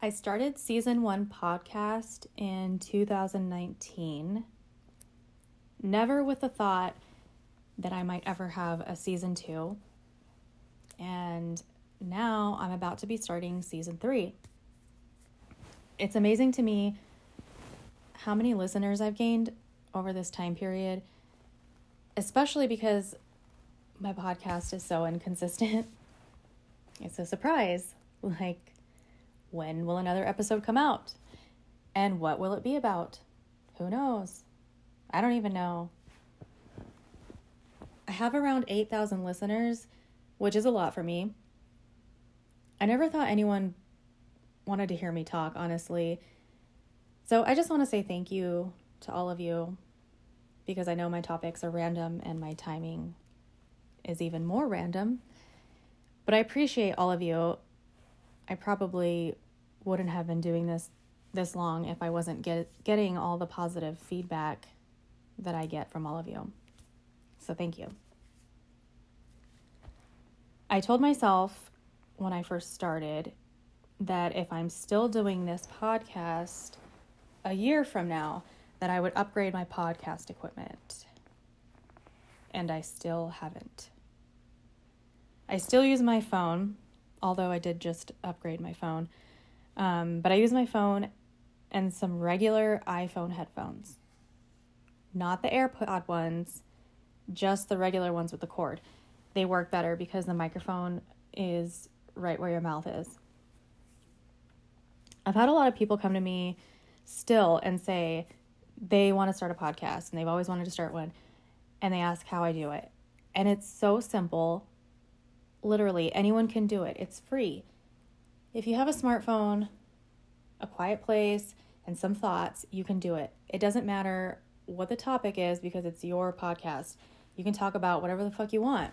I started season one podcast in 2019, never with the thought that I might ever have a season two. And now I'm about to be starting season three. It's amazing to me how many listeners I've gained over this time period, especially because my podcast is so inconsistent. It's a surprise. Like, when will another episode come out? And what will it be about? Who knows? I don't even know. I have around 8,000 listeners, which is a lot for me. I never thought anyone wanted to hear me talk, honestly. So I just want to say thank you to all of you because I know my topics are random and my timing is even more random. But I appreciate all of you. I probably wouldn't have been doing this this long if I wasn't get, getting all the positive feedback that I get from all of you. So thank you. I told myself when I first started that if I'm still doing this podcast a year from now, that I would upgrade my podcast equipment. And I still haven't. I still use my phone, although I did just upgrade my phone. Um, but I use my phone and some regular iPhone headphones, not the AirPod ones, just the regular ones with the cord. They work better because the microphone is right where your mouth is. I've had a lot of people come to me still and say they want to start a podcast and they've always wanted to start one and they ask how I do it. And it's so simple Literally, anyone can do it. It's free. If you have a smartphone, a quiet place, and some thoughts, you can do it. It doesn't matter what the topic is because it's your podcast. You can talk about whatever the fuck you want.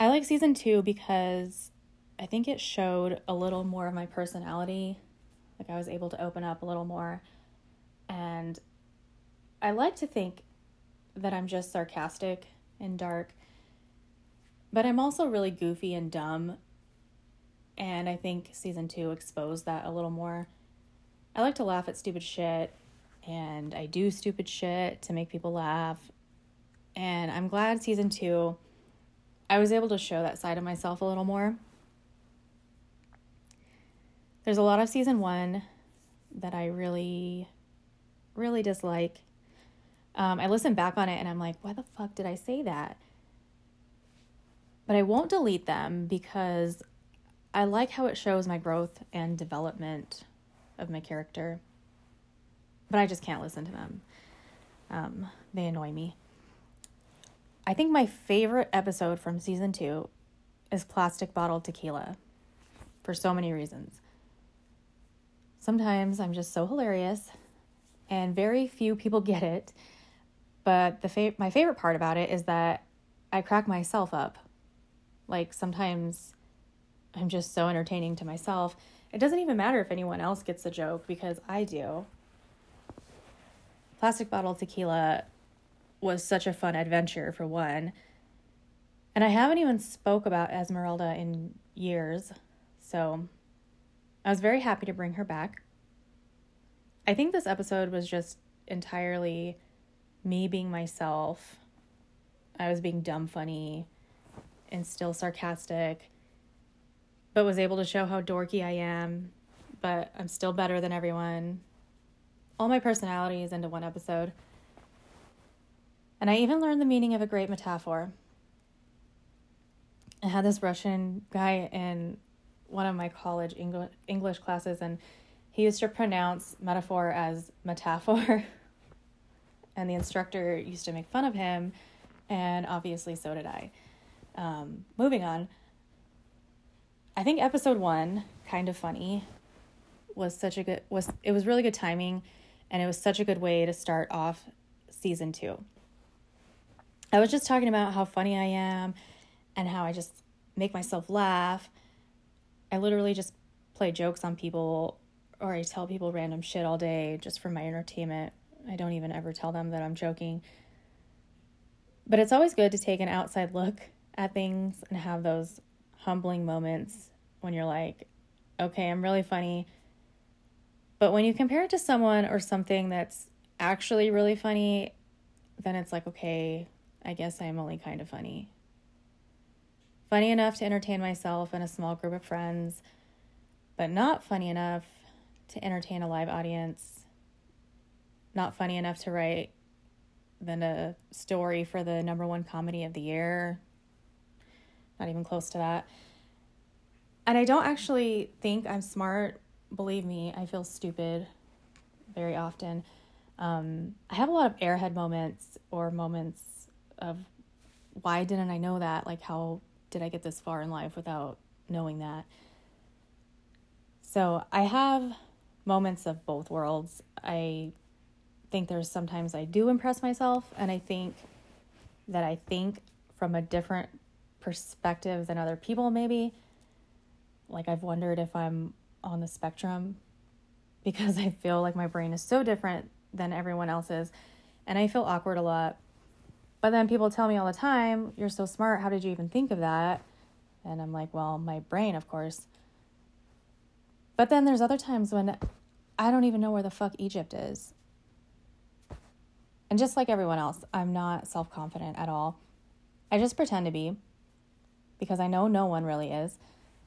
I like season two because I think it showed a little more of my personality. Like I was able to open up a little more. And I like to think that I'm just sarcastic and dark. But I'm also really goofy and dumb. And I think season two exposed that a little more. I like to laugh at stupid shit, and I do stupid shit to make people laugh. And I'm glad season two, I was able to show that side of myself a little more. There's a lot of season one that I really, really dislike. Um, I listen back on it and I'm like, why the fuck did I say that? But I won't delete them because I like how it shows my growth and development of my character. But I just can't listen to them. Um, they annoy me. I think my favorite episode from season two is Plastic Bottle Tequila for so many reasons. Sometimes I'm just so hilarious, and very few people get it. But the fa- my favorite part about it is that I crack myself up like sometimes I'm just so entertaining to myself. It doesn't even matter if anyone else gets the joke because I do. Plastic Bottle Tequila was such a fun adventure for one. And I haven't even spoke about Esmeralda in years. So I was very happy to bring her back. I think this episode was just entirely me being myself. I was being dumb funny and still sarcastic, but was able to show how dorky I am, but I'm still better than everyone. All my personalities into one episode. And I even learned the meaning of a great metaphor. I had this Russian guy in one of my college English classes, and he used to pronounce metaphor as metaphor. and the instructor used to make fun of him, and obviously so did I. Um, moving on. I think episode one, kind of funny, was such a good was it was really good timing, and it was such a good way to start off season two. I was just talking about how funny I am, and how I just make myself laugh. I literally just play jokes on people, or I tell people random shit all day just for my entertainment. I don't even ever tell them that I'm joking. But it's always good to take an outside look at things and have those humbling moments when you're like, okay, I'm really funny. But when you compare it to someone or something that's actually really funny, then it's like, okay, I guess I'm only kind of funny. Funny enough to entertain myself and a small group of friends, but not funny enough to entertain a live audience. Not funny enough to write then a story for the number one comedy of the year. Not even close to that. And I don't actually think I'm smart. Believe me, I feel stupid very often. Um, I have a lot of airhead moments or moments of why didn't I know that? Like, how did I get this far in life without knowing that? So I have moments of both worlds. I think there's sometimes I do impress myself, and I think that I think from a different perspective than other people, maybe. Like, I've wondered if I'm on the spectrum because I feel like my brain is so different than everyone else's, and I feel awkward a lot. But then people tell me all the time, You're so smart. How did you even think of that? And I'm like, Well, my brain, of course. But then there's other times when I don't even know where the fuck Egypt is. And just like everyone else, I'm not self confident at all. I just pretend to be because I know no one really is.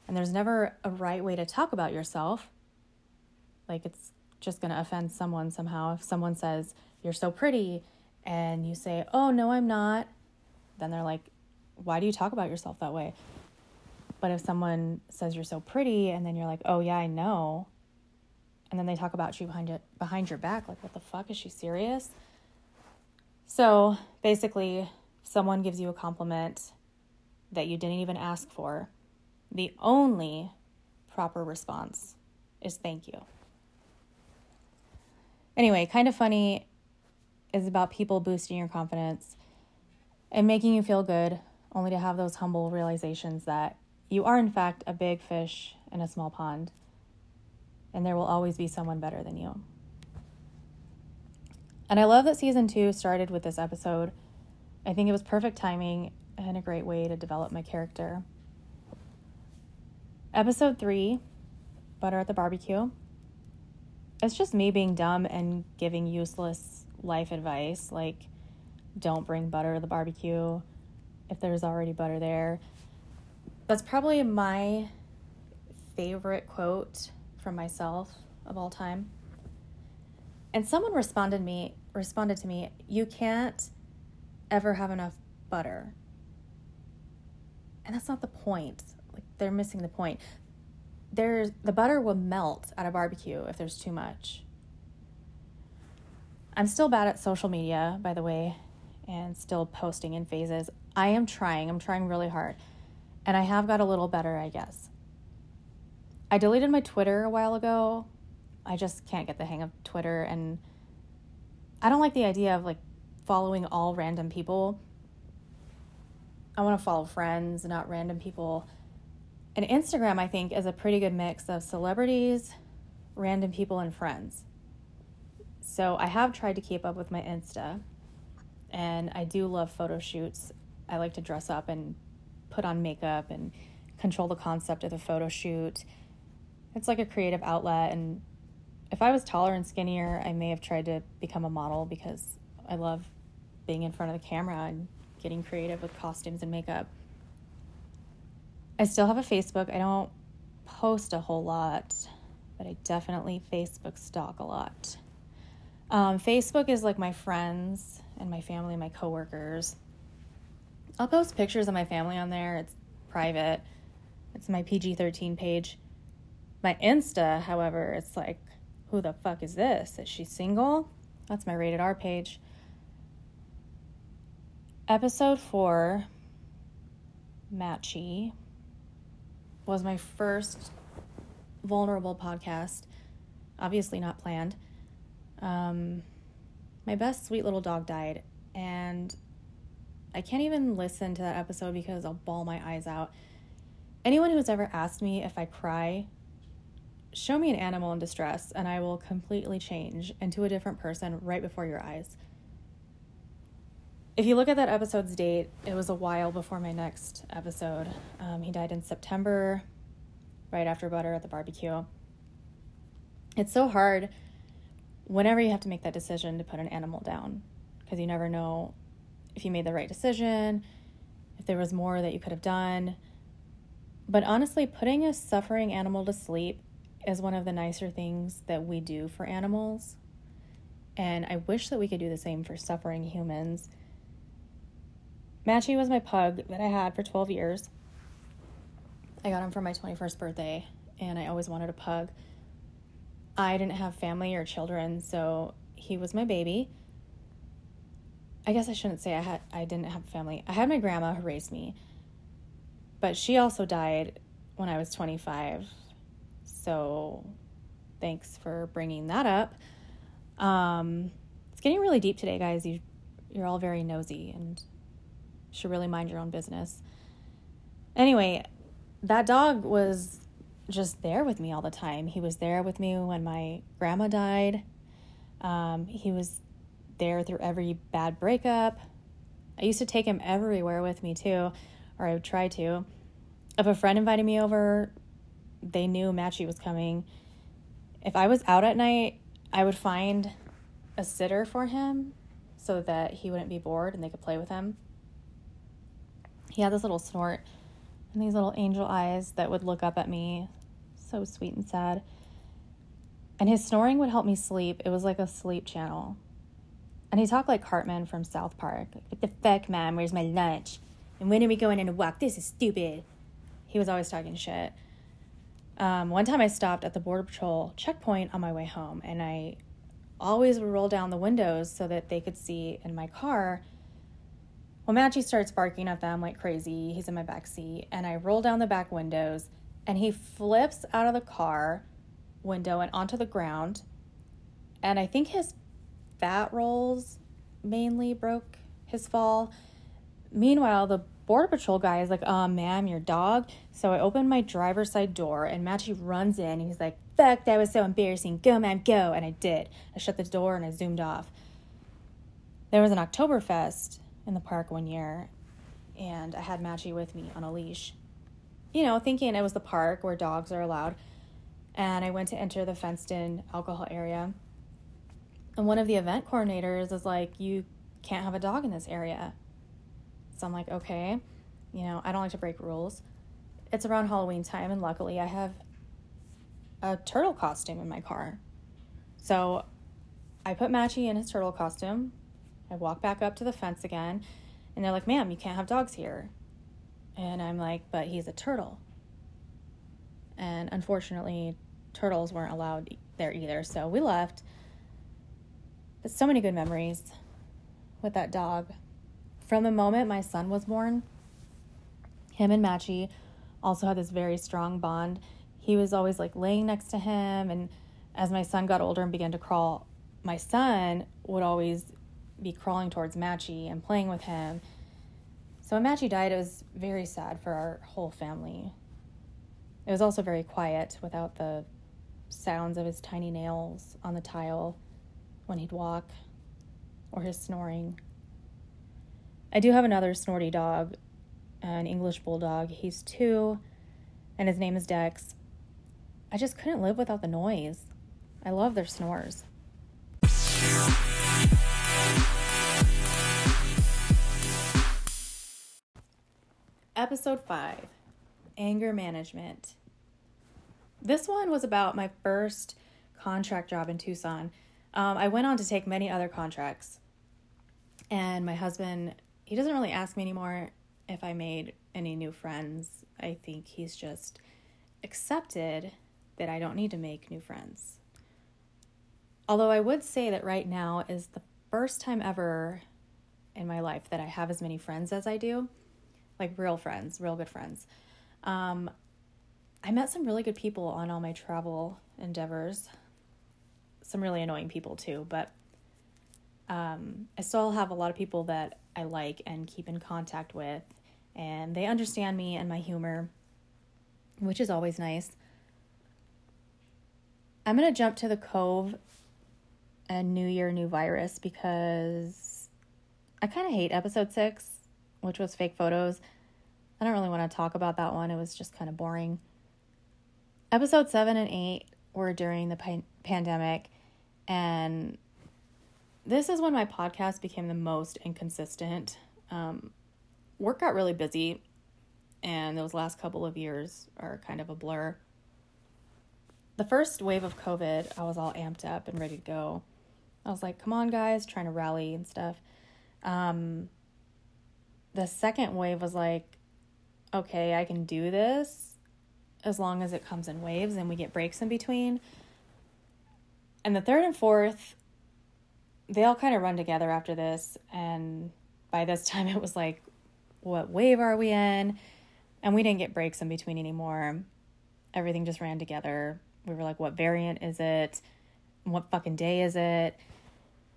And there's never a right way to talk about yourself. Like it's just going to offend someone somehow. If someone says, You're so pretty, and you say, Oh, no, I'm not, then they're like, Why do you talk about yourself that way? But if someone says you're so pretty, and then you're like, Oh, yeah, I know, and then they talk about you behind it behind your back, like, what the fuck? Is she serious? So basically, someone gives you a compliment that you didn't even ask for. The only proper response is thank you. Anyway, kind of funny is about people boosting your confidence and making you feel good, only to have those humble realizations that you are, in fact, a big fish in a small pond, and there will always be someone better than you. And I love that season two started with this episode. I think it was perfect timing and a great way to develop my character. Episode three Butter at the Barbecue. It's just me being dumb and giving useless life advice like, don't bring butter to the barbecue if there's already butter there. That's probably my favorite quote from myself of all time. And someone responded me responded to me, "You can't ever have enough butter." And that's not the point. Like they're missing the point. There's the butter will melt at a barbecue if there's too much. I'm still bad at social media, by the way, and still posting in phases. I am trying. I'm trying really hard. And I have got a little better, I guess. I deleted my Twitter a while ago I just can't get the hang of Twitter and I don't like the idea of like following all random people. I want to follow friends, not random people. And Instagram, I think, is a pretty good mix of celebrities, random people, and friends. So I have tried to keep up with my Insta, and I do love photo shoots. I like to dress up and put on makeup and control the concept of the photo shoot. It's like a creative outlet, and if I was taller and skinnier, I may have tried to become a model because I love being in front of the camera and getting creative with costumes and makeup. I still have a Facebook. I don't post a whole lot, but I definitely Facebook stalk a lot. Um, Facebook is like my friends and my family, my coworkers. I'll post pictures of my family on there. It's private. It's my PG 13 page. My Insta, however, it's like who the fuck is this? Is she single? That's my rated R page. Episode four, Matchy, was my first vulnerable podcast. Obviously, not planned. Um, my best sweet little dog died, and I can't even listen to that episode because I'll bawl my eyes out. Anyone who's ever asked me if I cry show me an animal in distress and I will completely change into a different person right before your eyes. If you look at that episode's date, it was a while before my next episode. Um, he died in September, right after butter at the barbecue. It's so hard whenever you have to make that decision to put an animal down because you never know if you made the right decision, if there was more that you could have done. But honestly, putting a suffering animal to sleep is one of the nicer things that we do for animals. And I wish that we could do the same for suffering humans. Matchy was my pug that I had for 12 years. I got him for my 21st birthday, and I always wanted a pug. I didn't have family or children, so he was my baby. I guess I shouldn't say I had I didn't have family. I had my grandma who raised me. But she also died when I was 25. So thanks for bringing that up. Um, it's getting really deep today, guys. You you're all very nosy and should really mind your own business. Anyway, that dog was just there with me all the time. He was there with me when my grandma died. Um, he was there through every bad breakup. I used to take him everywhere with me too, or I would try to. If a friend invited me over, they knew Matchy was coming. If I was out at night, I would find a sitter for him so that he wouldn't be bored and they could play with him. He had this little snort and these little angel eyes that would look up at me, so sweet and sad. And his snoring would help me sleep. It was like a sleep channel. And he talked like Cartman from South Park. What the fuck, man? Where's my lunch? And when are we going on a walk? This is stupid. He was always talking shit. Um, one time I stopped at the Border Patrol checkpoint on my way home, and I always would roll down the windows so that they could see in my car well, Matchy starts barking at them like crazy. He's in my back seat, and I roll down the back windows, and he flips out of the car window and onto the ground. And I think his fat rolls mainly broke his fall. Meanwhile, the border patrol guy is like, "Uh, ma'am, your dog." So I open my driver's side door, and Matchy runs in. And he's like, "Fuck, that was so embarrassing. Go, ma'am, go!" And I did. I shut the door and I zoomed off. There was an Oktoberfest in the park one year, and I had Matchy with me on a leash. You know, thinking it was the park where dogs are allowed. And I went to enter the fenced in alcohol area. And one of the event coordinators is like, You can't have a dog in this area. So I'm like, Okay. You know, I don't like to break rules. It's around Halloween time, and luckily I have a turtle costume in my car. So I put Matchy in his turtle costume, I walk back up to the fence again, and they're like, ma'am, you can't have dogs here. And I'm like, but he's a turtle. And unfortunately, turtles weren't allowed there either. So we left. But so many good memories with that dog. From the moment my son was born, him and Matchy also had this very strong bond. He was always like laying next to him. And as my son got older and began to crawl, my son would always be crawling towards Matchy and playing with him. So when Matchy died, it was very sad for our whole family. It was also very quiet without the sounds of his tiny nails on the tile when he'd walk or his snoring. I do have another snorty dog, an English bulldog. He's two, and his name is Dex. I just couldn't live without the noise. I love their snores. Episode 5 Anger Management. This one was about my first contract job in Tucson. Um, I went on to take many other contracts, and my husband, he doesn't really ask me anymore if I made any new friends. I think he's just accepted that I don't need to make new friends. Although I would say that right now is the first time ever in my life that I have as many friends as I do like real friends, real good friends. Um, I met some really good people on all my travel endeavors. Some really annoying people too, but um, I still have a lot of people that I like and keep in contact with, and they understand me and my humor, which is always nice. I'm gonna jump to the Cove and New Year, New Virus because I kind of hate episode six which was fake photos. I don't really want to talk about that one. It was just kind of boring. episode seven and eight were during the pa- pandemic, and this is when my podcast became the most inconsistent. Um, work got really busy, and those last couple of years are kind of a blur. The first wave of COVID, I was all amped up and ready to go. I was like, come on, guys, trying to rally and stuff. Um, the second wave was like, okay, I can do this as long as it comes in waves and we get breaks in between. And the third and fourth, they all kind of run together after this. And by this time, it was like, what wave are we in? And we didn't get breaks in between anymore. Everything just ran together. We were like, what variant is it? What fucking day is it?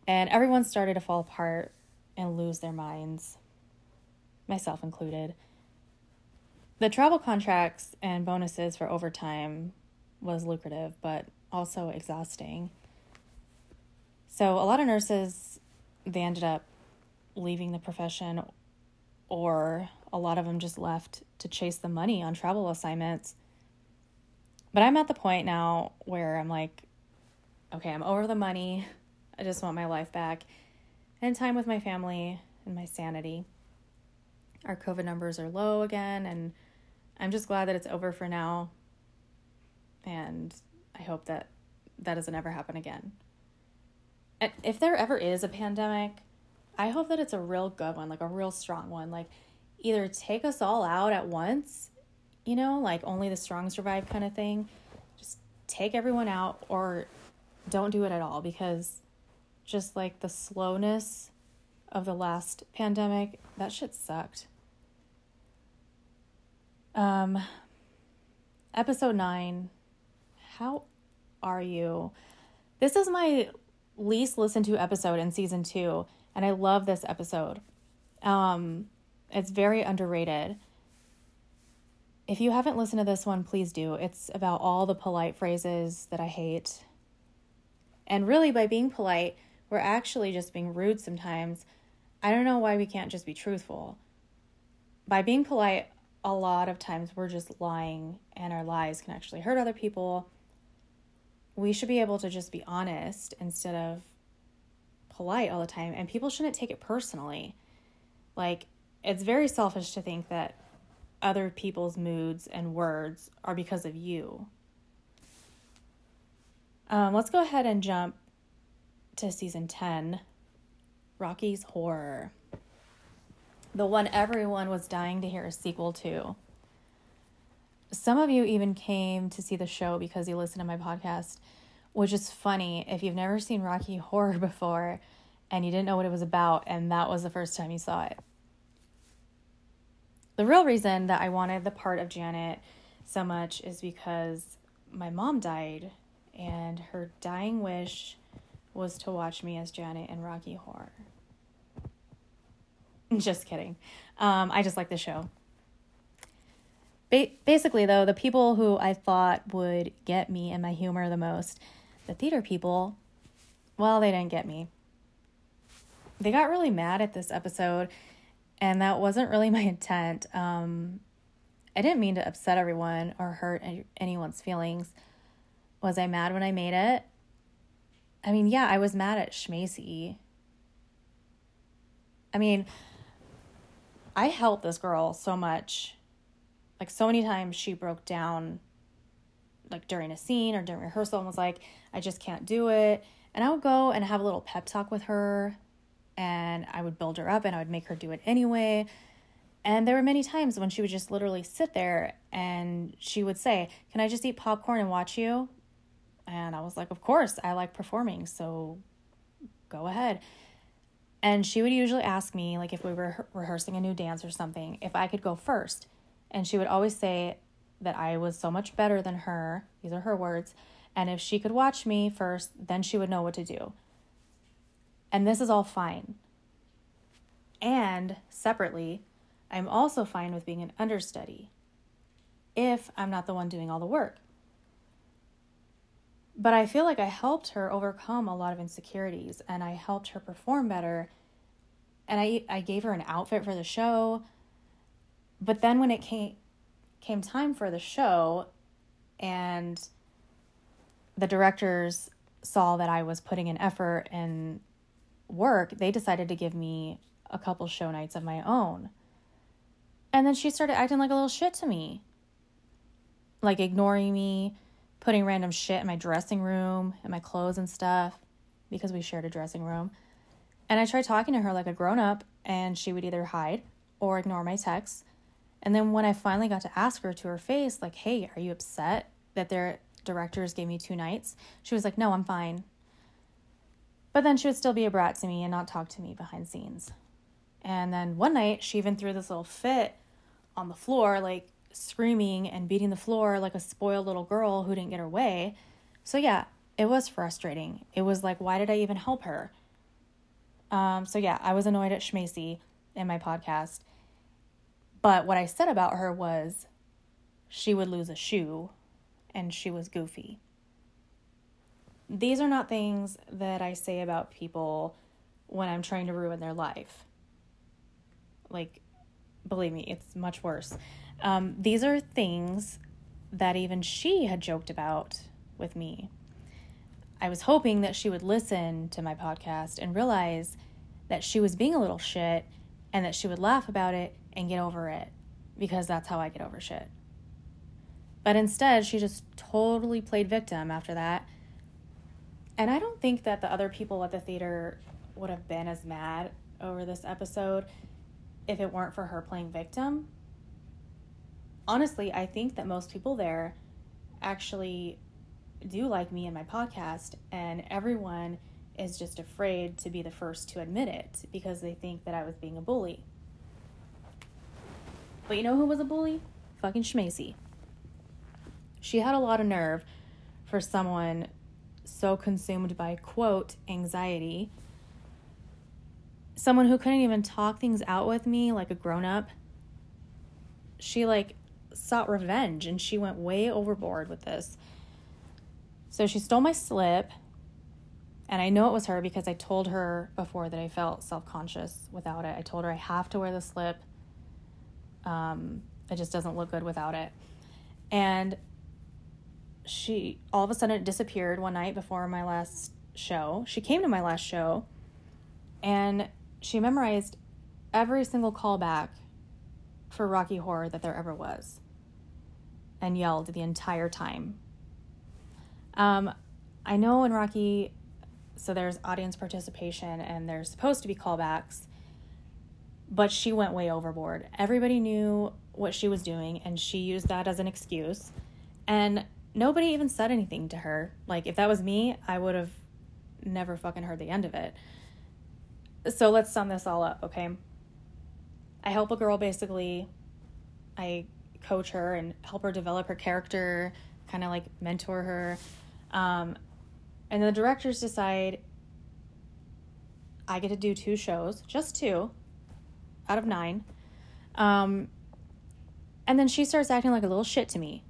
And everyone started to fall apart and lose their minds, myself included. The travel contracts and bonuses for overtime was lucrative, but also exhausting. So, a lot of nurses, they ended up leaving the profession, or a lot of them just left to chase the money on travel assignments. But I'm at the point now where I'm like, okay, I'm over the money. I just want my life back and time with my family and my sanity. Our COVID numbers are low again, and I'm just glad that it's over for now. And I hope that that doesn't ever happen again. And if there ever is a pandemic, I hope that it's a real good one, like a real strong one. Like either take us all out at once, you know, like only the strong survive kind of thing. Just take everyone out or don't do it at all because just like the slowness of the last pandemic, that shit sucked. Um, episode nine. How are you? This is my least listened to episode in season two, and I love this episode. Um, it's very underrated. If you haven't listened to this one, please do. It's about all the polite phrases that I hate. And really, by being polite, we're actually just being rude sometimes. I don't know why we can't just be truthful. By being polite, a lot of times we're just lying and our lies can actually hurt other people. We should be able to just be honest instead of polite all the time. And people shouldn't take it personally. Like, it's very selfish to think that other people's moods and words are because of you. Um, let's go ahead and jump to season 10 Rocky's Horror the one everyone was dying to hear a sequel to. Some of you even came to see the show because you listened to my podcast, which is funny if you've never seen Rocky Horror before and you didn't know what it was about, and that was the first time you saw it. The real reason that I wanted the part of Janet so much is because my mom died, and her dying wish was to watch me as Janet in Rocky Horror. just kidding. Um, I just like the show. Ba- basically, though, the people who I thought would get me and my humor the most, the theater people, well, they didn't get me. They got really mad at this episode, and that wasn't really my intent. Um, I didn't mean to upset everyone or hurt anyone's feelings. Was I mad when I made it? I mean, yeah, I was mad at Schmacy. I mean, I helped this girl so much. Like so many times she broke down like during a scene or during rehearsal and was like, I just can't do it. And I would go and have a little pep talk with her and I would build her up and I would make her do it anyway. And there were many times when she would just literally sit there and she would say, Can I just eat popcorn and watch you? And I was like, Of course, I like performing, so go ahead. And she would usually ask me, like, if we were rehearsing a new dance or something, if I could go first. And she would always say that I was so much better than her. These are her words. And if she could watch me first, then she would know what to do. And this is all fine. And separately, I'm also fine with being an understudy if I'm not the one doing all the work. But I feel like I helped her overcome a lot of insecurities and I helped her perform better. And I I gave her an outfit for the show. But then when it came came time for the show, and the directors saw that I was putting in effort and work, they decided to give me a couple show nights of my own. And then she started acting like a little shit to me. Like ignoring me, putting random shit in my dressing room and my clothes and stuff because we shared a dressing room. And I tried talking to her like a grown up, and she would either hide or ignore my texts. And then when I finally got to ask her to her face, like, hey, are you upset that their directors gave me two nights? She was like, no, I'm fine. But then she would still be a brat to me and not talk to me behind scenes. And then one night, she even threw this little fit on the floor, like screaming and beating the floor like a spoiled little girl who didn't get her way. So, yeah, it was frustrating. It was like, why did I even help her? Um, so, yeah, I was annoyed at Schmacy in my podcast. But what I said about her was she would lose a shoe and she was goofy. These are not things that I say about people when I'm trying to ruin their life. Like, believe me, it's much worse. Um, these are things that even she had joked about with me. I was hoping that she would listen to my podcast and realize that she was being a little shit and that she would laugh about it and get over it because that's how I get over shit. But instead, she just totally played victim after that. And I don't think that the other people at the theater would have been as mad over this episode if it weren't for her playing victim. Honestly, I think that most people there actually do like me and my podcast, and everyone is just afraid to be the first to admit it because they think that I was being a bully. But you know who was a bully? Fucking Schmacy. She had a lot of nerve for someone so consumed by, quote, anxiety. Someone who couldn't even talk things out with me like a grown up. She, like, sought revenge and she went way overboard with this. So she stole my slip. And I know it was her because I told her before that I felt self conscious without it. I told her I have to wear the slip. Um, it just doesn't look good without it. And she all of a sudden it disappeared one night before my last show. She came to my last show and she memorized every single callback for Rocky Horror that there ever was and yelled the entire time. Um, I know in Rocky, so there's audience participation and there's supposed to be callbacks, but she went way overboard. Everybody knew what she was doing and she used that as an excuse. And nobody even said anything to her. Like, if that was me, I would have never fucking heard the end of it. So let's sum this all up, okay? I help a girl basically. I coach her and help her develop her character, kind of like mentor her. Um, and the directors decide I get to do two shows, just two out of nine. Um, and then she starts acting like a little shit to me.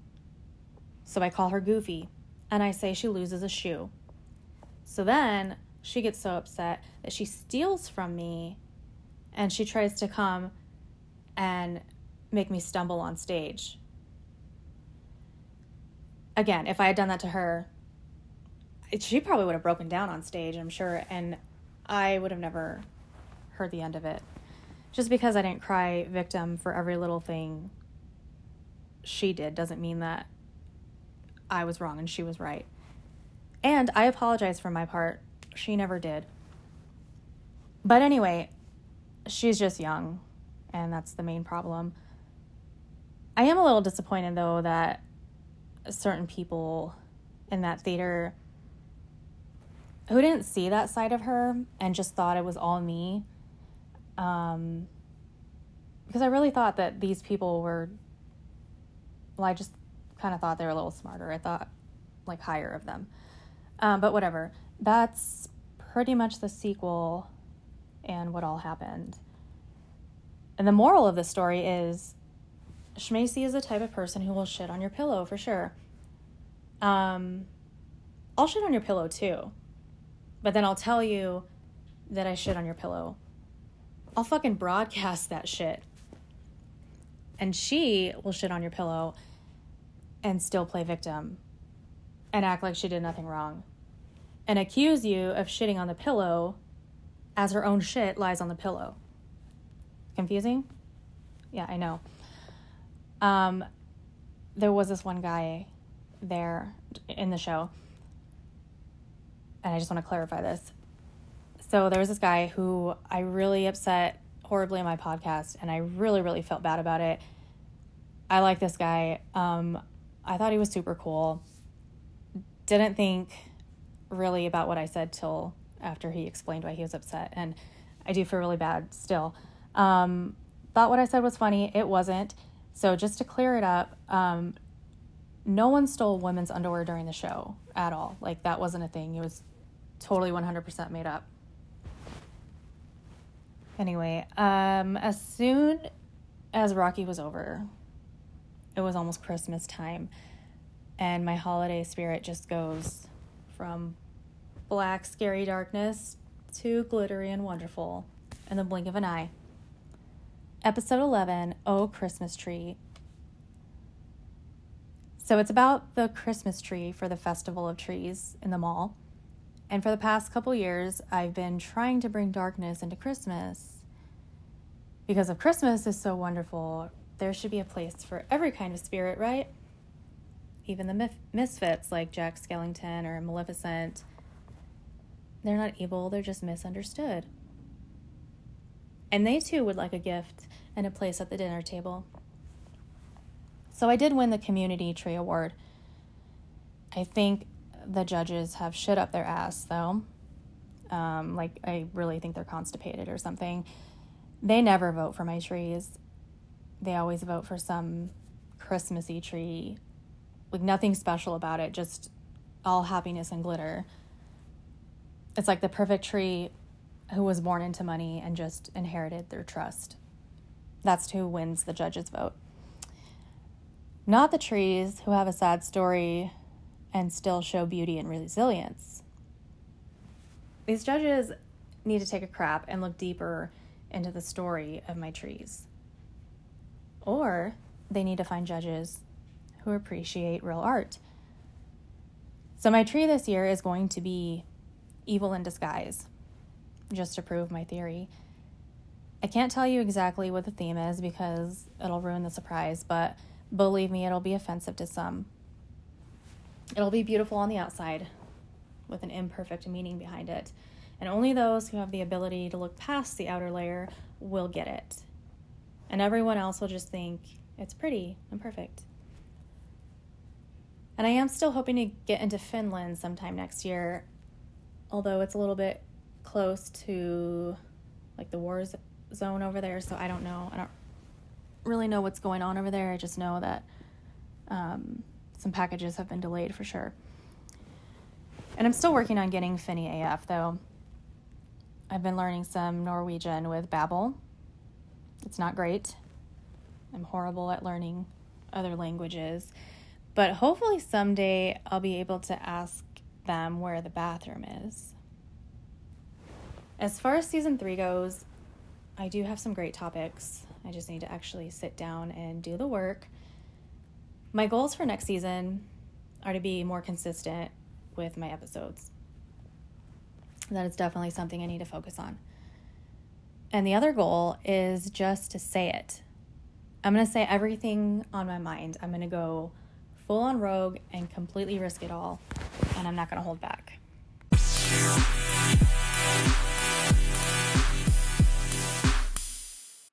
So I call her Goofy and I say she loses a shoe. So then she gets so upset that she steals from me and she tries to come and make me stumble on stage. Again, if I had done that to her, she probably would have broken down on stage, I'm sure, and I would have never heard the end of it. Just because I didn't cry victim for every little thing she did doesn't mean that I was wrong and she was right. And I apologize for my part. She never did. But anyway, she's just young, and that's the main problem. I am a little disappointed though that certain people in that theater who didn't see that side of her and just thought it was all me. Um, because I really thought that these people were, well, I just kind of thought they were a little smarter. I thought like higher of them. Um, but whatever. That's pretty much the sequel and what all happened. And the moral of the story is Schmacy is the type of person who will shit on your pillow for sure. Um, I'll shit on your pillow too. But then I'll tell you that I shit on your pillow. I'll fucking broadcast that shit. And she will shit on your pillow and still play victim and act like she did nothing wrong and accuse you of shitting on the pillow as her own shit lies on the pillow. Confusing? Yeah, I know. Um, there was this one guy there in the show, and I just want to clarify this. So there was this guy who I really upset horribly on my podcast, and I really, really felt bad about it. I like this guy. Um, I thought he was super cool. Didn't think really about what I said till after he explained why he was upset, and I do feel really bad still. Um, thought what I said was funny. It wasn't. So just to clear it up, um, no one stole women's underwear during the show at all. Like that wasn't a thing. It was totally 100% made up. Anyway, um, as soon as Rocky was over, it was almost Christmas time, and my holiday spirit just goes from black, scary darkness to glittery and wonderful in the blink of an eye. Episode 11 Oh Christmas Tree. So it's about the Christmas tree for the Festival of Trees in the mall. And for the past couple years, I've been trying to bring darkness into Christmas. Because if Christmas is so wonderful, there should be a place for every kind of spirit, right? Even the misfits like Jack Skellington or Maleficent they're not evil, they're just misunderstood. And they too would like a gift and a place at the dinner table. So I did win the Community Tree Award. I think the judges have shit up their ass, though. Um, like, I really think they're constipated or something. They never vote for my trees. They always vote for some Christmassy tree. Like, nothing special about it, just all happiness and glitter it's like the perfect tree who was born into money and just inherited their trust. That's who wins the judge's vote. Not the trees who have a sad story and still show beauty and resilience. These judges need to take a crap and look deeper into the story of my trees. Or they need to find judges who appreciate real art. So, my tree this year is going to be evil in disguise, just to prove my theory. I can't tell you exactly what the theme is because it'll ruin the surprise, but believe me, it'll be offensive to some. It'll be beautiful on the outside with an imperfect meaning behind it, and only those who have the ability to look past the outer layer will get it. And everyone else will just think it's pretty and perfect. And I am still hoping to get into Finland sometime next year although it's a little bit close to like the war zone over there, so I don't know. I don't really know what's going on over there. I just know that um, some packages have been delayed for sure. And I'm still working on getting Finny AF though. I've been learning some Norwegian with Babbel. It's not great. I'm horrible at learning other languages. But hopefully someday I'll be able to ask them where the bathroom is. As far as season three goes, I do have some great topics. I just need to actually sit down and do the work. My goals for next season are to be more consistent with my episodes. That is definitely something I need to focus on. And the other goal is just to say it. I'm going to say everything on my mind. I'm going to go full on rogue and completely risk it all and I'm not going to hold back.